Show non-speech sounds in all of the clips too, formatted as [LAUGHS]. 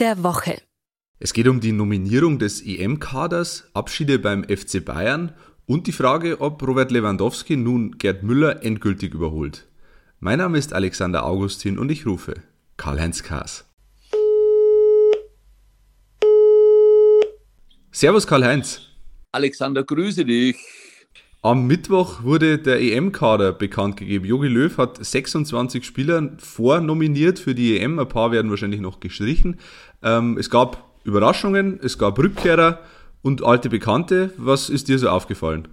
der Woche. Es geht um die Nominierung des EM-Kaders, Abschiede beim FC Bayern und die Frage, ob Robert Lewandowski nun Gerd Müller endgültig überholt. Mein Name ist Alexander Augustin und ich rufe Karl-Heinz Kaas. Servus Karl-Heinz. Alexander, grüße dich. Am Mittwoch wurde der EM-Kader bekannt gegeben. Jogi Löw hat 26 Spieler vornominiert für die EM. Ein paar werden wahrscheinlich noch gestrichen. Ähm, es gab Überraschungen, es gab Rückkehrer und alte Bekannte. Was ist dir so aufgefallen?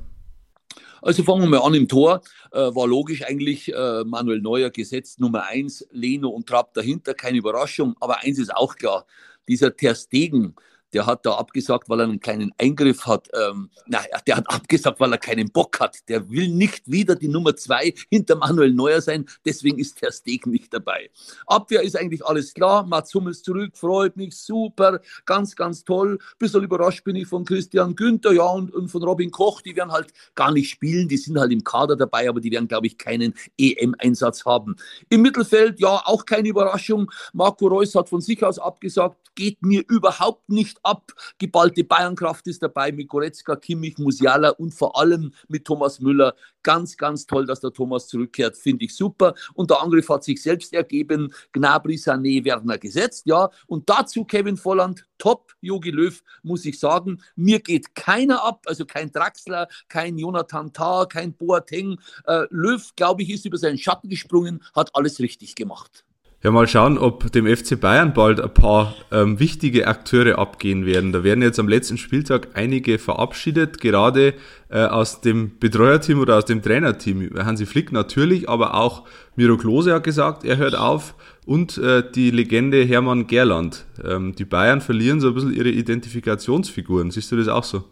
Also fangen wir mal an im Tor. Äh, war logisch eigentlich äh, Manuel Neuer gesetzt Nummer eins, Leno und Trapp dahinter, keine Überraschung. Aber eins ist auch klar, dieser Ter Stegen, der hat da abgesagt, weil er einen kleinen Eingriff hat. Ähm, na, der hat abgesagt, weil er keinen Bock hat. Der will nicht wieder die Nummer zwei hinter Manuel Neuer sein. Deswegen ist der Steg nicht dabei. Abwehr ist eigentlich alles klar. Mats Hummels zurück, freut mich, super, ganz, ganz toll. Bisschen überrascht bin ich von Christian Günther, ja, und, und von Robin Koch. Die werden halt gar nicht spielen. Die sind halt im Kader dabei, aber die werden, glaube ich, keinen EM-Einsatz haben. Im Mittelfeld, ja, auch keine Überraschung. Marco Reus hat von sich aus abgesagt, geht mir überhaupt nicht ab. Geballte Bayernkraft ist dabei mit Goretzka, Kimmich, Musiala und vor allem mit Thomas Müller. Ganz, ganz toll, dass der Thomas zurückkehrt, finde ich super. Und der Angriff hat sich selbst ergeben. Gnabry, Sané, Werner gesetzt, ja. Und dazu Kevin Volland, top, Jogi Löw, muss ich sagen. Mir geht keiner ab, also kein Draxler, kein Jonathan Tah, kein Boateng. Äh, Löw, glaube ich, ist über seinen Schatten gesprungen, hat alles richtig gemacht. Ja, mal schauen, ob dem FC Bayern bald ein paar ähm, wichtige Akteure abgehen werden. Da werden jetzt am letzten Spieltag einige verabschiedet, gerade äh, aus dem Betreuerteam oder aus dem Trainerteam. Hansi Flick natürlich, aber auch Miro Klose hat gesagt, er hört auf und äh, die Legende Hermann Gerland. Ähm, die Bayern verlieren so ein bisschen ihre Identifikationsfiguren. Siehst du das auch so?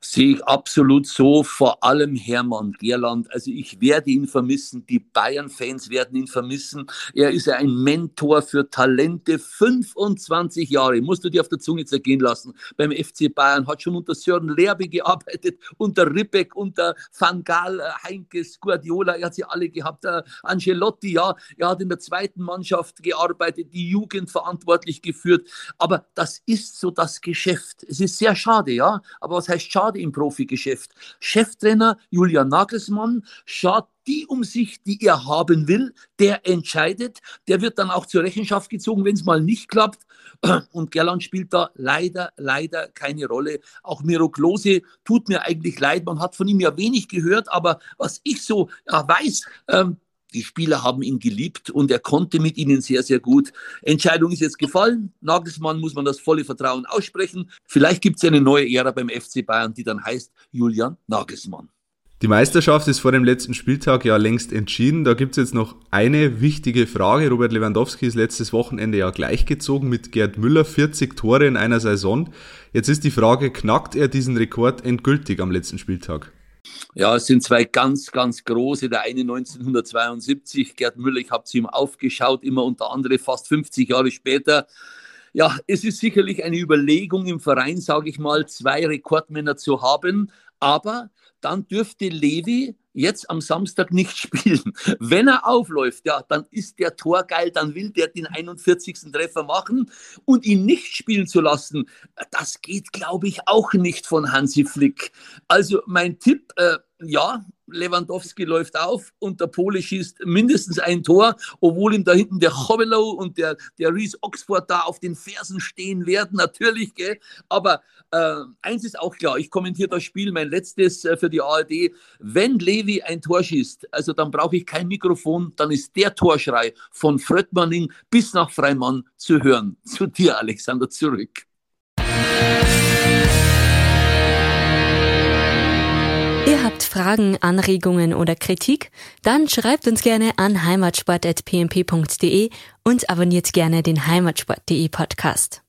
Sehe ich absolut so, vor allem Hermann Gerland. Also ich werde ihn vermissen, die Bayern-Fans werden ihn vermissen. Er ist ja ein Mentor für Talente, 25 Jahre, musst du dir auf der Zunge zergehen lassen. Beim FC Bayern hat schon unter Sören Lerbe gearbeitet, unter Ribbeck, unter Van Gaal, äh, Heinkes, Guardiola, er hat sie alle gehabt, äh, Angelotti, ja, er hat in der zweiten Mannschaft gearbeitet, die Jugend verantwortlich geführt. Aber das ist so das Geschäft. Es ist sehr schade, ja, aber was heißt heißt schade im Profigeschäft. Cheftrainer Julian Nagelsmann schaut die um sich, die er haben will, der entscheidet, der wird dann auch zur Rechenschaft gezogen, wenn es mal nicht klappt. [CLEARS THROAT] Und Gerland spielt da leider, leider keine Rolle. Auch Miro Klose tut mir eigentlich leid. Man hat von ihm ja wenig gehört, aber was ich so ja, weiß, ähm, die Spieler haben ihn geliebt und er konnte mit ihnen sehr, sehr gut. Entscheidung ist jetzt gefallen. Nagelsmann muss man das volle Vertrauen aussprechen. Vielleicht gibt es eine neue Ära beim FC Bayern, die dann heißt Julian Nagelsmann. Die Meisterschaft ist vor dem letzten Spieltag ja längst entschieden. Da gibt es jetzt noch eine wichtige Frage. Robert Lewandowski ist letztes Wochenende ja gleichgezogen mit Gerd Müller, 40 Tore in einer Saison. Jetzt ist die Frage, knackt er diesen Rekord endgültig am letzten Spieltag? Ja, es sind zwei ganz, ganz große. Der eine 1972, Gerd Müller, ich habe zu ihm aufgeschaut, immer unter anderem fast 50 Jahre später. Ja, es ist sicherlich eine Überlegung im Verein, sage ich mal, zwei Rekordmänner zu haben. Aber dann dürfte Levi jetzt am Samstag nicht [LAUGHS] spielen. Wenn er aufläuft, ja, dann ist der Tor geil, dann will der den 41. Treffer machen und ihn nicht spielen zu lassen, das geht, glaube ich, auch nicht von Hansi Flick. Also mein Tipp, äh, ja, Lewandowski läuft auf und der Pole schießt mindestens ein Tor, obwohl ihm da hinten der Chovelow und der, der Reese Oxford da auf den Fersen stehen werden, natürlich, gell? aber äh, eins ist auch klar, ich kommentiere das Spiel, mein letztes äh, für die ARD, wenn Levi ein Tor schießt, also dann brauche ich kein Mikrofon, dann ist der Torschrei von Fröttmanning bis nach Freimann zu hören. Zu dir, Alexander, zurück. Ihr habt Fragen, Anregungen oder Kritik? Dann schreibt uns gerne an heimatsport.pmp.de und abonniert gerne den heimatsport.de Podcast.